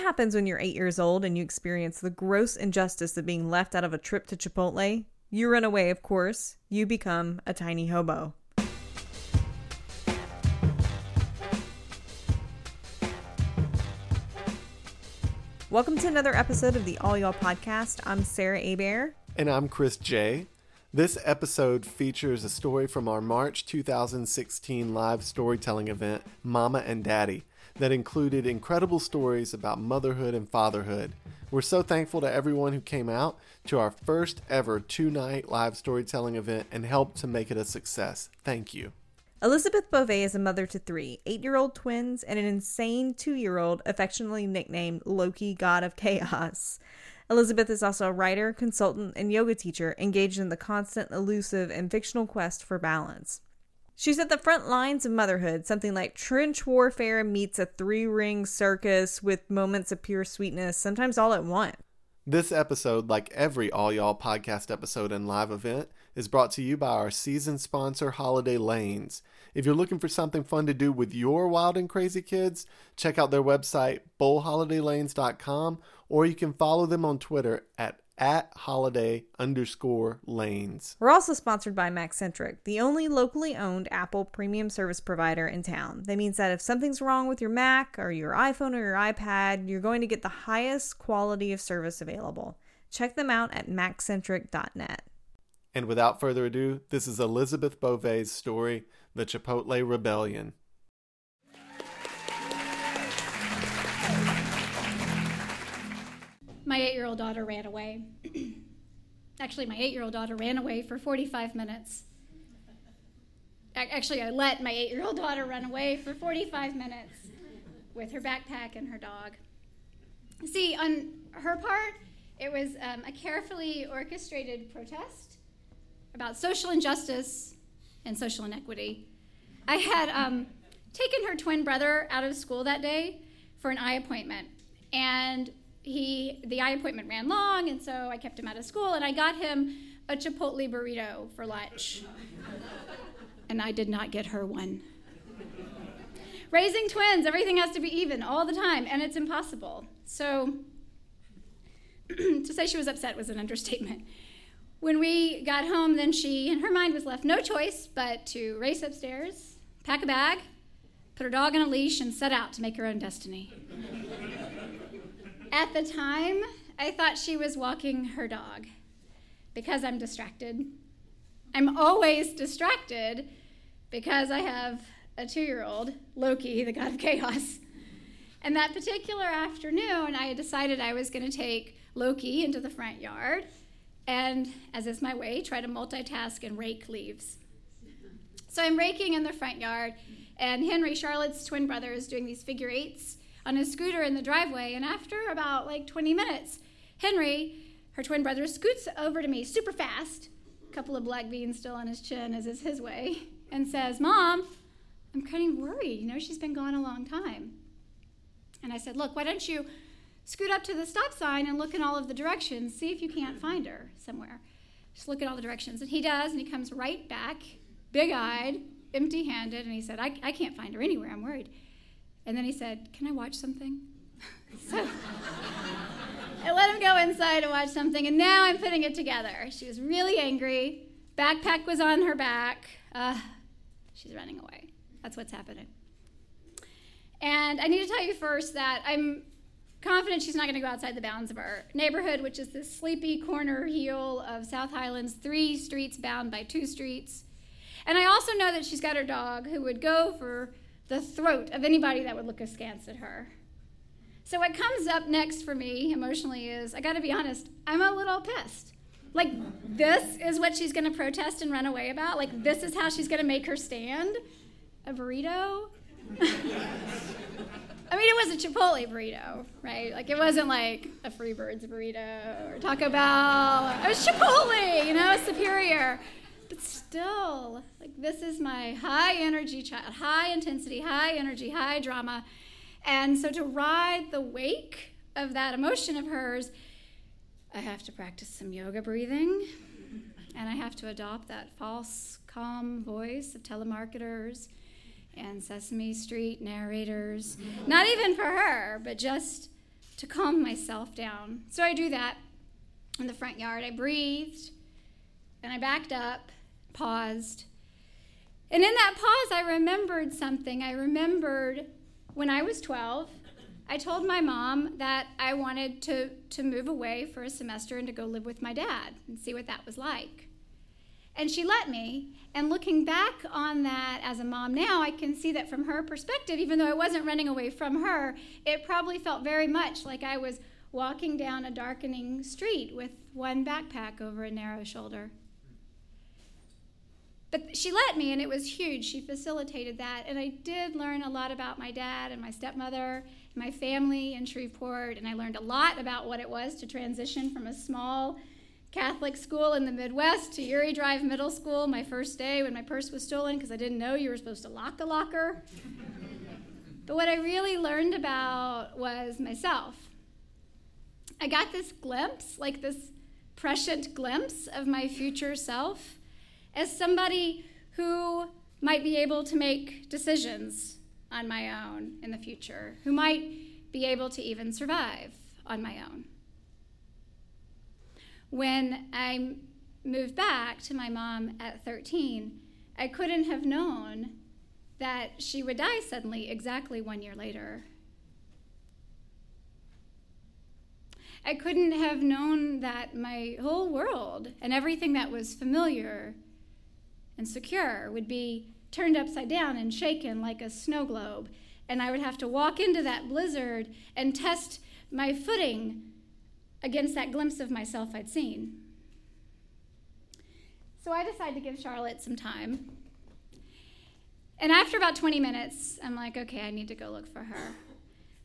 happens when you're eight years old and you experience the gross injustice of being left out of a trip to Chipotle? You run away, of course. You become a tiny hobo. Welcome to another episode of the All Y'all podcast. I'm Sarah Abear. And I'm Chris J. This episode features a story from our March 2016 live storytelling event, Momma and Daddy, that included incredible stories about motherhood and fatherhood. We're so thankful to everyone who came out to our first ever two night live storytelling event and helped to make it a success. Thank you. Elizabeth Beauvais is a mother to three eight year old twins and an insane two year old, affectionately nicknamed Loki, God of Chaos. Elizabeth is also a writer, consultant, and yoga teacher engaged in the constant, elusive, and fictional quest for balance. She's at the front lines of motherhood, something like trench warfare meets a three ring circus with moments of pure sweetness, sometimes all at once. This episode, like every All Y'all podcast episode and live event, is brought to you by our season sponsor, Holiday Lanes. If you're looking for something fun to do with your wild and crazy kids, check out their website, bowlholidaylanes.com, or you can follow them on Twitter at at holiday underscore lanes. We're also sponsored by Maccentric, the only locally owned Apple premium service provider in town. That means that if something's wrong with your Mac or your iPhone or your iPad, you're going to get the highest quality of service available. Check them out at maccentric.net. And without further ado, this is Elizabeth Beauvais' story, The Chipotle Rebellion. My eight year old daughter ran away. Actually, my eight year old daughter ran away for 45 minutes. Actually, I let my eight year old daughter run away for 45 minutes with her backpack and her dog. See, on her part, it was um, a carefully orchestrated protest about social injustice and social inequity. I had um, taken her twin brother out of school that day for an eye appointment, and he the eye appointment ran long, and so I kept him out of school, and I got him a Chipotle burrito for lunch. and I did not get her one. Raising twins, everything has to be even all the time, and it's impossible. So to say she was upset was an understatement. When we got home, then she, in her mind, was left no choice but to race upstairs, pack a bag, put her dog on a leash, and set out to make her own destiny. At the time, I thought she was walking her dog because I'm distracted. I'm always distracted because I have a two year old, Loki, the god of chaos. And that particular afternoon, I decided I was going to take Loki into the front yard and, as is my way, try to multitask and rake leaves. So I'm raking in the front yard, and Henry, Charlotte's twin brother, is doing these figure eights on his scooter in the driveway. And after about like 20 minutes, Henry, her twin brother, scoots over to me super fast, a couple of black beans still on his chin, as is his way, and says, Mom, I'm kind of worried. You know, she's been gone a long time. And I said, Look, why don't you scoot up to the stop sign and look in all of the directions, see if you can't find her somewhere. Just look at all the directions. And he does, and he comes right back, big eyed, empty handed, and he said, I, I can't find her anywhere. I'm worried. And then he said, Can I watch something? so I let him go inside and watch something, and now I'm putting it together. She was really angry. Backpack was on her back. Uh, she's running away. That's what's happening. And I need to tell you first that I'm confident she's not going to go outside the bounds of our neighborhood, which is this sleepy corner heel of South Highlands, three streets bound by two streets. And I also know that she's got her dog who would go for the throat of anybody that would look askance at her. So, what comes up next for me emotionally is I gotta be honest, I'm a little pissed. Like, this is what she's gonna protest and run away about? Like, this is how she's gonna make her stand? A burrito? I mean, it was a Chipotle burrito, right? Like, it wasn't like a Freebirds burrito or Taco Bell. It was Chipotle, you know, superior. But still, like this is my high energy child, high intensity, high energy, high drama. And so to ride the wake of that emotion of hers, I have to practice some yoga breathing. And I have to adopt that false, calm voice of telemarketers and Sesame Street narrators. Not even for her, but just to calm myself down. So I do that in the front yard. I breathed and I backed up, paused. And in that pause, I remembered something. I remembered when I was 12, I told my mom that I wanted to, to move away for a semester and to go live with my dad and see what that was like. And she let me. And looking back on that as a mom now, I can see that from her perspective, even though I wasn't running away from her, it probably felt very much like I was walking down a darkening street with one backpack over a narrow shoulder. But she let me, and it was huge. She facilitated that. And I did learn a lot about my dad and my stepmother, and my family in Shreveport, and I learned a lot about what it was to transition from a small Catholic school in the Midwest to Youree Drive Middle School my first day when my purse was stolen because I didn't know you were supposed to lock the locker. but what I really learned about was myself. I got this glimpse, like this prescient glimpse of my future self as somebody who might be able to make decisions on my own in the future, who might be able to even survive on my own when I moved back to my mom at 13, I couldn't have known that she would die suddenly exactly one year later. I couldn't have known that my whole world and everything that was familiar and secure would be turned upside down and shaken like a snow globe. And I would have to walk into that blizzard and test my footing against that glimpse of myself I'd seen. So I decided to give Charlotte some time. And after about 20 minutes, I'm like, okay, I need to go look for her.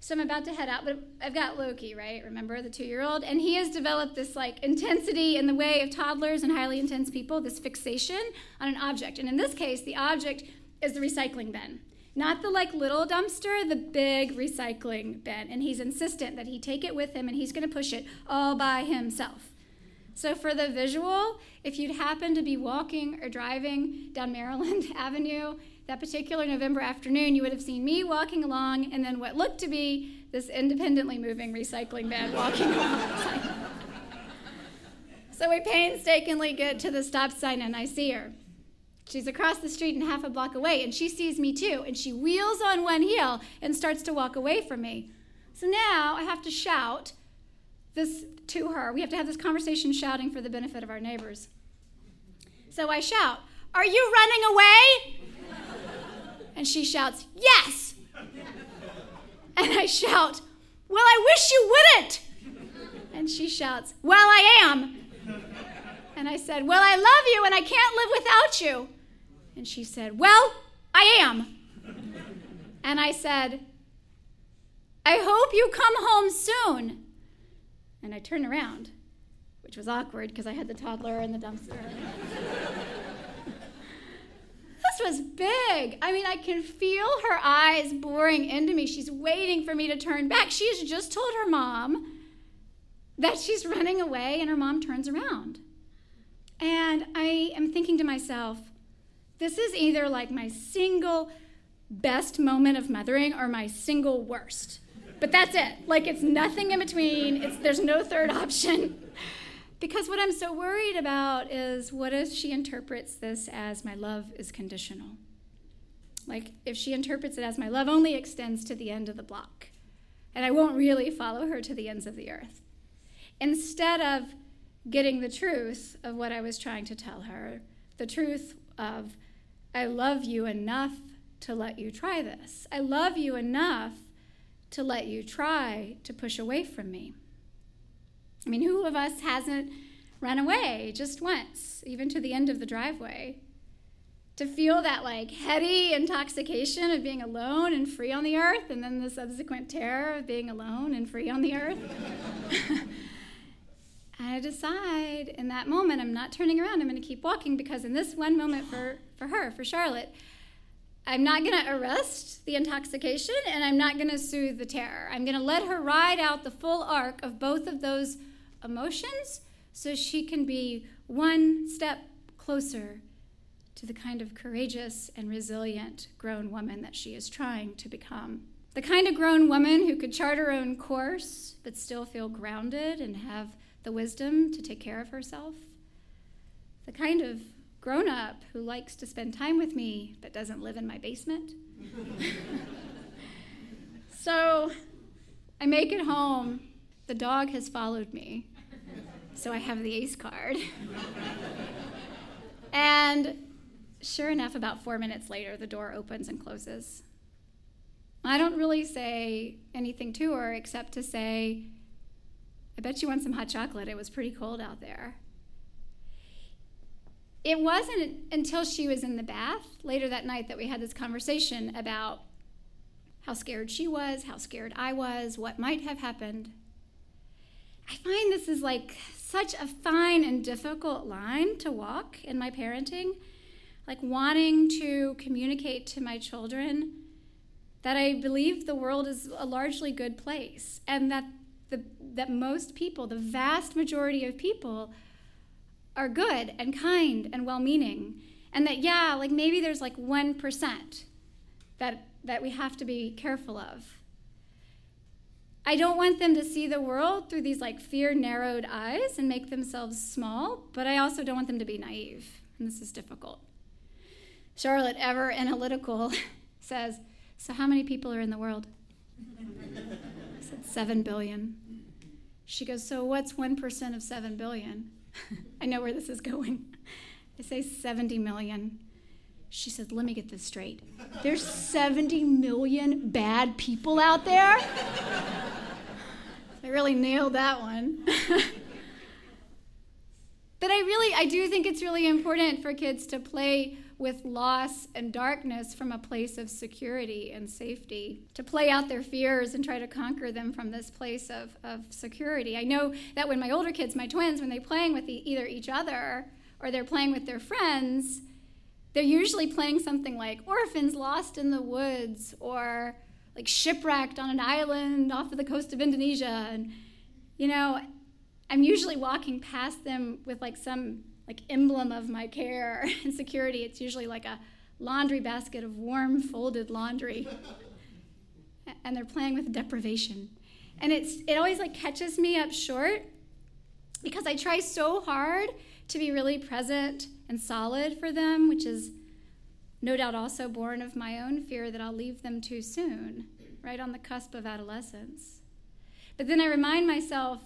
So I'm about to head out, but I've got Loki, right? Remember the two year old? And he has developed this like intensity in the way of toddlers and highly intense people, this fixation on an object. And in this case, the object is the recycling bin. Not the like little dumpster, the big recycling bin. And he's insistent that he take it with him and he's to push it all by himself. So, for the visual, if you'd happen to be walking or driving down Maryland Avenue that particular November afternoon, you would have seen me walking along and then what looked to be this independently moving recycling bin walking along. so, we painstakingly get to the stop sign and I see her. She's across the street and half a block away, and she sees me too, and she wheels on one heel and starts to walk away from me. So now I have to shout this to her. We have to have this conversation shouting for the benefit of our neighbors. So I shout, Are you running away? And she shouts, Yes. And I shout, Well, I wish you wouldn't. And she shouts, Well, I am. And I said, Well, I love you and I can't live without you. And she said, Well, I am. And I said, I hope you come home soon. And I turned around, which was awkward because I had the toddler in the dumpster. This was big. I mean, I can feel her eyes boring into me. She's waiting for me to turn back. She has just told her mom that she's running away, and her mom turns around. And I am thinking to myself, this is either like my single best moment of mothering or my single worst. But that's it. Like it's nothing in between. It's there's no third option. because what I'm so worried about is what if she interprets this as my love is conditional? Like if she interprets it as my love only extends to the end of the block and I won't really follow her to the ends of the earth. Instead of getting the truth of what I was trying to tell her, the truth of I love you enough to let you try this. I love you enough to let you try to push away from me. I mean, who of us hasn't run away just once, even to the end of the driveway? To feel that like heady intoxication of being alone and free on the earth, and then the subsequent terror of being alone and free on the earth. I decide in that moment I'm not turning around. I'm going to keep walking because in this one moment for, for her, for Charlotte, I'm not going to arrest the intoxication and I'm not going to soothe the terror. I'm going to let her ride out the full arc of both of those emotions so she can be one step closer to the kind of courageous and resilient grown woman that she is trying to become. The kind of grown woman who could chart her own course, but still feel grounded and have the wisdom to take care of herself. The kind of grown up who likes to spend time with me, but doesn't live in my basement. so I make it home. The dog has followed me. So I have the ace card. and sure enough, about four minutes later, the door opens and closes. I don't really say anything to her except to say, I bet you want some hot chocolate. It was pretty cold out there. It wasn't until she was in the bath later that night that we had this conversation about how scared she was, how scared I was, what might have happened. I find this is like such a fine and difficult line to walk in my parenting, like wanting to communicate to my children that I believe the world is a largely good place and that the, that most people, the vast majority of people, are good and kind and well-meaning. And that yeah like maybe there's like 1% that that we have to be careful of i don't want them to see the world through these like fear narrowed eyes and make themselves small but i also don't want them to be naive and this is difficult charlotte ever analytical says so how many people are in the world i said 7 billion she goes so what's 1% of 7 billion I know where this is going. I say 70 million. She said, Let me get this straight. There's 70 million bad people out there? I really nailed that one. but I really, I do think it's really important for kids to play with loss and darkness from a place of security and safety, to play out their fears and try to conquer them from this place of, of security. I know that when my older kids, my twins, when they're playing with the, either each other or they're playing with their friends, they're usually playing something like orphans lost in the woods or like shipwrecked on an island off of the coast of Indonesia. And, you know, I'm usually walking past them with like some like emblem of my care and security. It's usually like a laundry basket of warm folded laundry. and they're playing with deprivation. And it's it always like catches me up short because I try so hard to be really present and solid for them, which is no doubt also born of my own fear that I'll leave them too soon, right on the cusp of adolescence. But then I remind myself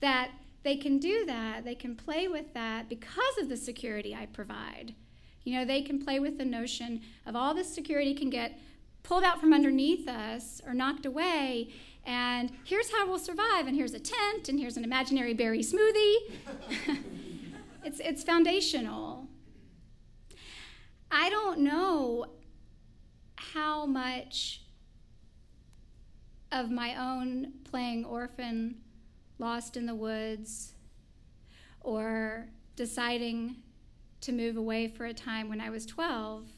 that they can do that. They can play with that because of the security I provide. You know, they can play with the notion of all this security can get pulled out from underneath us or knocked away, and here's how we'll survive, and here's a tent, and here's an imaginary berry smoothie. it's, it's foundational. I don't know how much of my own playing orphan lost in the woods, or deciding to move away for a time when I was 12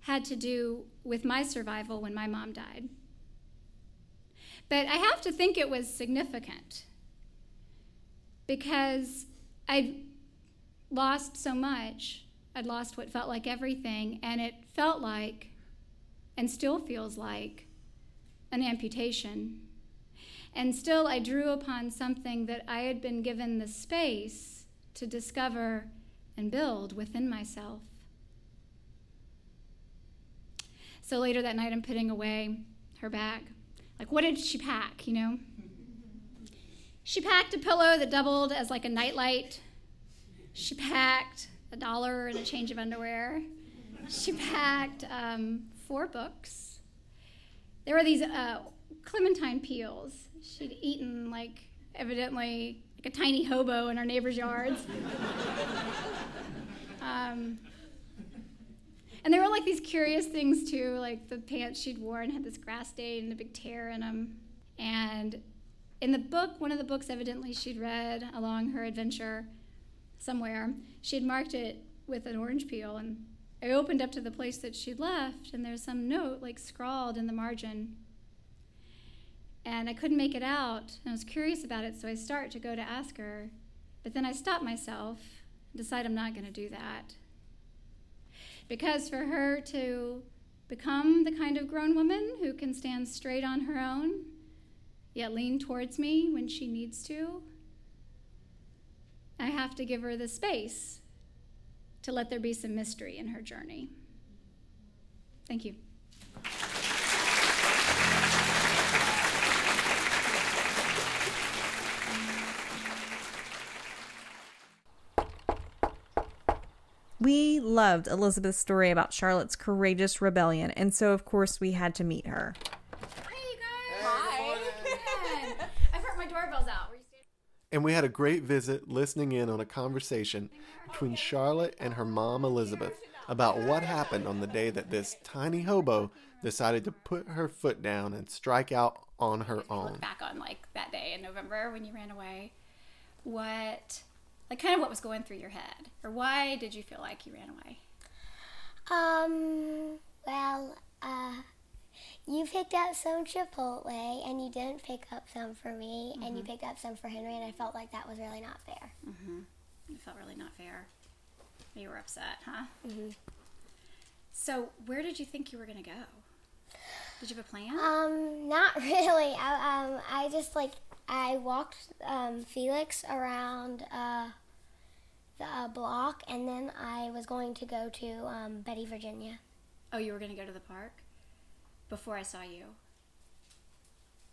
had to do with my survival when my mom died. But I have to think it was significant because I'd lost so much. I'd lost what felt like everything, and it felt like, and still feels like, an amputation. And still, I drew upon something that I had been given the space to discover and build within myself. So later that night, I'm putting away her bag. Like, what did she pack, you know? She packed a pillow that doubled as like a nightlight. She packed a dollar and a change of underwear. She packed um, four books. There were these uh, clementine peels she'd eaten like evidently like a tiny hobo in our neighbors' yards. um, and there were like these curious things too, like the pants she'd worn had this grass stain and a big tear in them. And in the book, one of the books evidently she'd read along her adventure somewhere, she had marked it with an orange peel. And I opened up to the place that she'd left, and there's some note like scrawled in the margin and I couldn't make it out. And I was curious about it, so I start to go to ask her. But then I stop myself and decide I'm not going to do that. Because for her to become the kind of grown woman who can stand straight on her own, yet lean towards me when she needs to. I have to give her the space to let there be some mystery in her journey. Thank you. We loved Elizabeth's story about Charlotte's courageous rebellion, and so of course we had to meet her. Hey, you guys. Hi. I brought my doorbells out. Were you standing- And we had a great visit listening in on a conversation between Charlotte and her mom Elizabeth about what happened on the day that this tiny hobo decided to put her foot down and strike out on her own. Look back on like that day in November when you ran away. What, like, kind of what was going through your head, or why did you feel like you ran away? Um, well, uh, you picked up some Chipotle and you didn't pick up some for me, and you picked up some for Henry, and I felt like that was really not fair. Mm-hmm. You felt really not fair. You were upset, huh? Mm-hmm. So, where did you think you were going to go? Did you have a plan? Um, not really. I, um, I just like I walked um, Felix around uh, the uh, block, and then I was going to go to um, Betty, Virginia. oh, you were going to go to the park before I saw you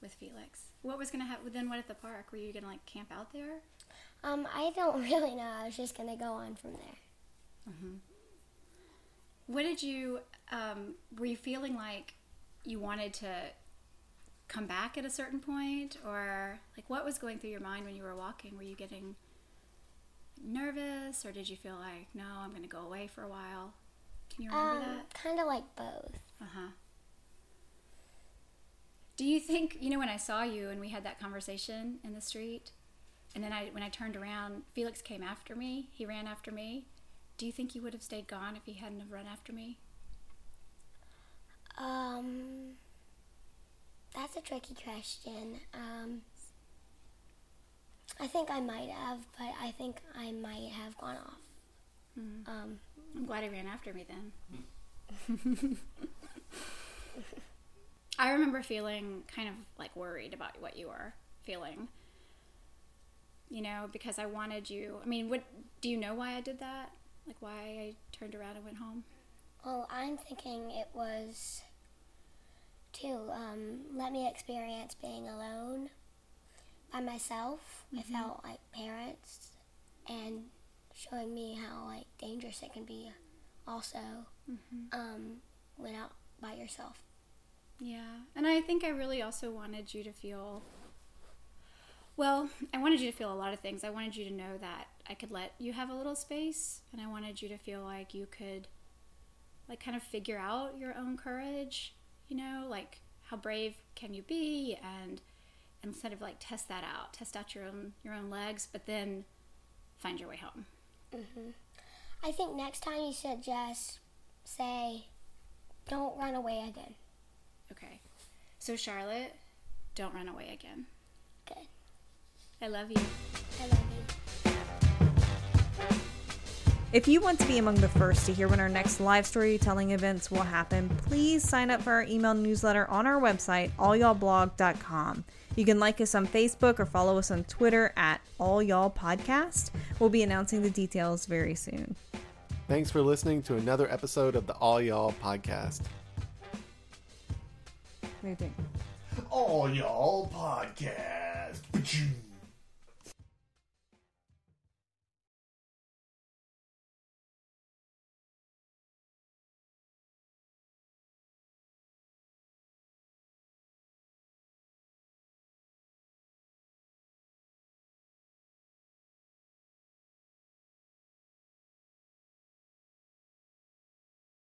with Felix. What was going to happen? Then what at the park? Were you going to like camp out there? Um, I don't really know. I was just gonna go on from there. Mhm. What did you, um, were you feeling like you wanted to come back at a certain point? Or like what was going through your mind when you were walking? Were you getting nervous or did you feel like, no, I'm going to go away for a while? Can you remember Um, that? kind of like both. Uh huh. Do you think you know when I saw you and we had that conversation in the street, and then I when I turned around, Felix came after me. He ran after me. Do you think he would have stayed gone if he hadn't have run after me? Um, that's a tricky question. Um, I think I might have, but I think I might have gone off. Um, I'm glad he ran after me then. I remember feeling kind of like worried about what you were feeling. You know, because I wanted you. I mean, what do you know why I did that? Like why I turned around and went home? well, I'm thinking it was to um, let me experience being alone by myself without like parents, and showing me how like dangerous it can be. Also, um, when out by yourself. Yeah, and I think I really also wanted you to feel. Well, I wanted you to feel a lot of things. I wanted you to know that I could let you have a little space, and I wanted you to feel like you could, like, kind of figure out your own courage. You know, like how brave can you be, and sort of like test that out, test out your own your own legs, but then find your way home. Mm-hmm. I think next time you should just say, "Don't run away again." Okay, so Charlotte, don't run away again. Good. I love you. I love you. If you want to be among the first to hear when our next live storytelling events will happen, please sign up for our email newsletter on our website, allyallblog.com. You can like us on Facebook or follow us on Twitter at All Y'all Podcast. We'll be announcing the details very soon. Thanks for listening to another episode of the All Y'all podcast. All y'all podcast.